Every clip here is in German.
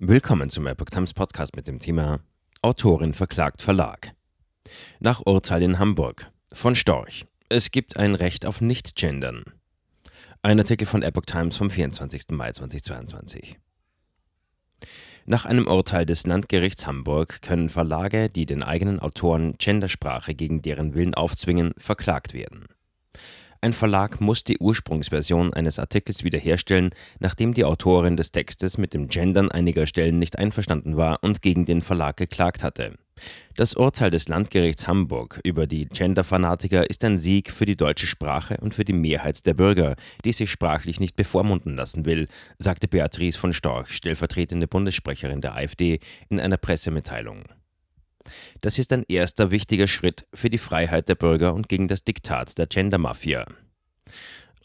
Willkommen zum Epoch Times Podcast mit dem Thema Autorin verklagt Verlag. Nach Urteil in Hamburg von Storch. Es gibt ein Recht auf Nicht-Gendern. Ein Artikel von Epoch Times vom 24. Mai 2022. Nach einem Urteil des Landgerichts Hamburg können Verlage, die den eigenen Autoren Gendersprache gegen deren Willen aufzwingen, verklagt werden. Ein Verlag muss die Ursprungsversion eines Artikels wiederherstellen, nachdem die Autorin des Textes mit dem Gendern einiger Stellen nicht einverstanden war und gegen den Verlag geklagt hatte. Das Urteil des Landgerichts Hamburg über die Genderfanatiker ist ein Sieg für die deutsche Sprache und für die Mehrheit der Bürger, die sich sprachlich nicht bevormunden lassen will, sagte Beatrice von Storch, stellvertretende Bundessprecherin der AfD, in einer Pressemitteilung. Das ist ein erster wichtiger Schritt für die Freiheit der Bürger und gegen das Diktat der Gender-Mafia.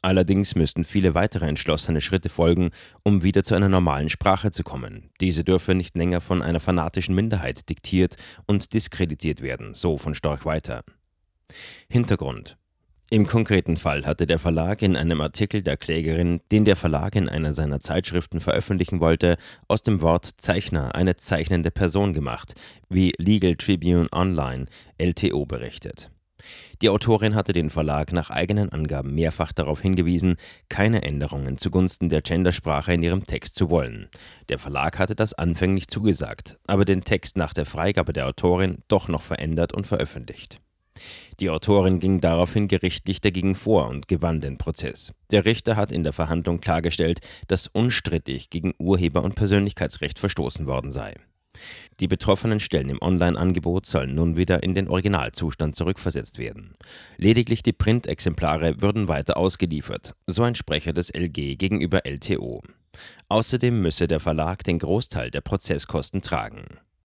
Allerdings müssten viele weitere entschlossene Schritte folgen, um wieder zu einer normalen Sprache zu kommen. Diese dürfe nicht länger von einer fanatischen Minderheit diktiert und diskreditiert werden, so von Storch weiter. Hintergrund im konkreten Fall hatte der Verlag in einem Artikel der Klägerin, den der Verlag in einer seiner Zeitschriften veröffentlichen wollte, aus dem Wort Zeichner eine zeichnende Person gemacht, wie Legal Tribune Online LTO berichtet. Die Autorin hatte den Verlag nach eigenen Angaben mehrfach darauf hingewiesen, keine Änderungen zugunsten der Gendersprache in ihrem Text zu wollen. Der Verlag hatte das anfänglich zugesagt, aber den Text nach der Freigabe der Autorin doch noch verändert und veröffentlicht. Die Autorin ging daraufhin gerichtlich dagegen vor und gewann den Prozess. Der Richter hat in der Verhandlung klargestellt, dass unstrittig gegen Urheber- und Persönlichkeitsrecht verstoßen worden sei. Die betroffenen Stellen im Online-Angebot sollen nun wieder in den Originalzustand zurückversetzt werden. Lediglich die Printexemplare würden weiter ausgeliefert, so ein Sprecher des LG gegenüber LTO. Außerdem müsse der Verlag den Großteil der Prozesskosten tragen.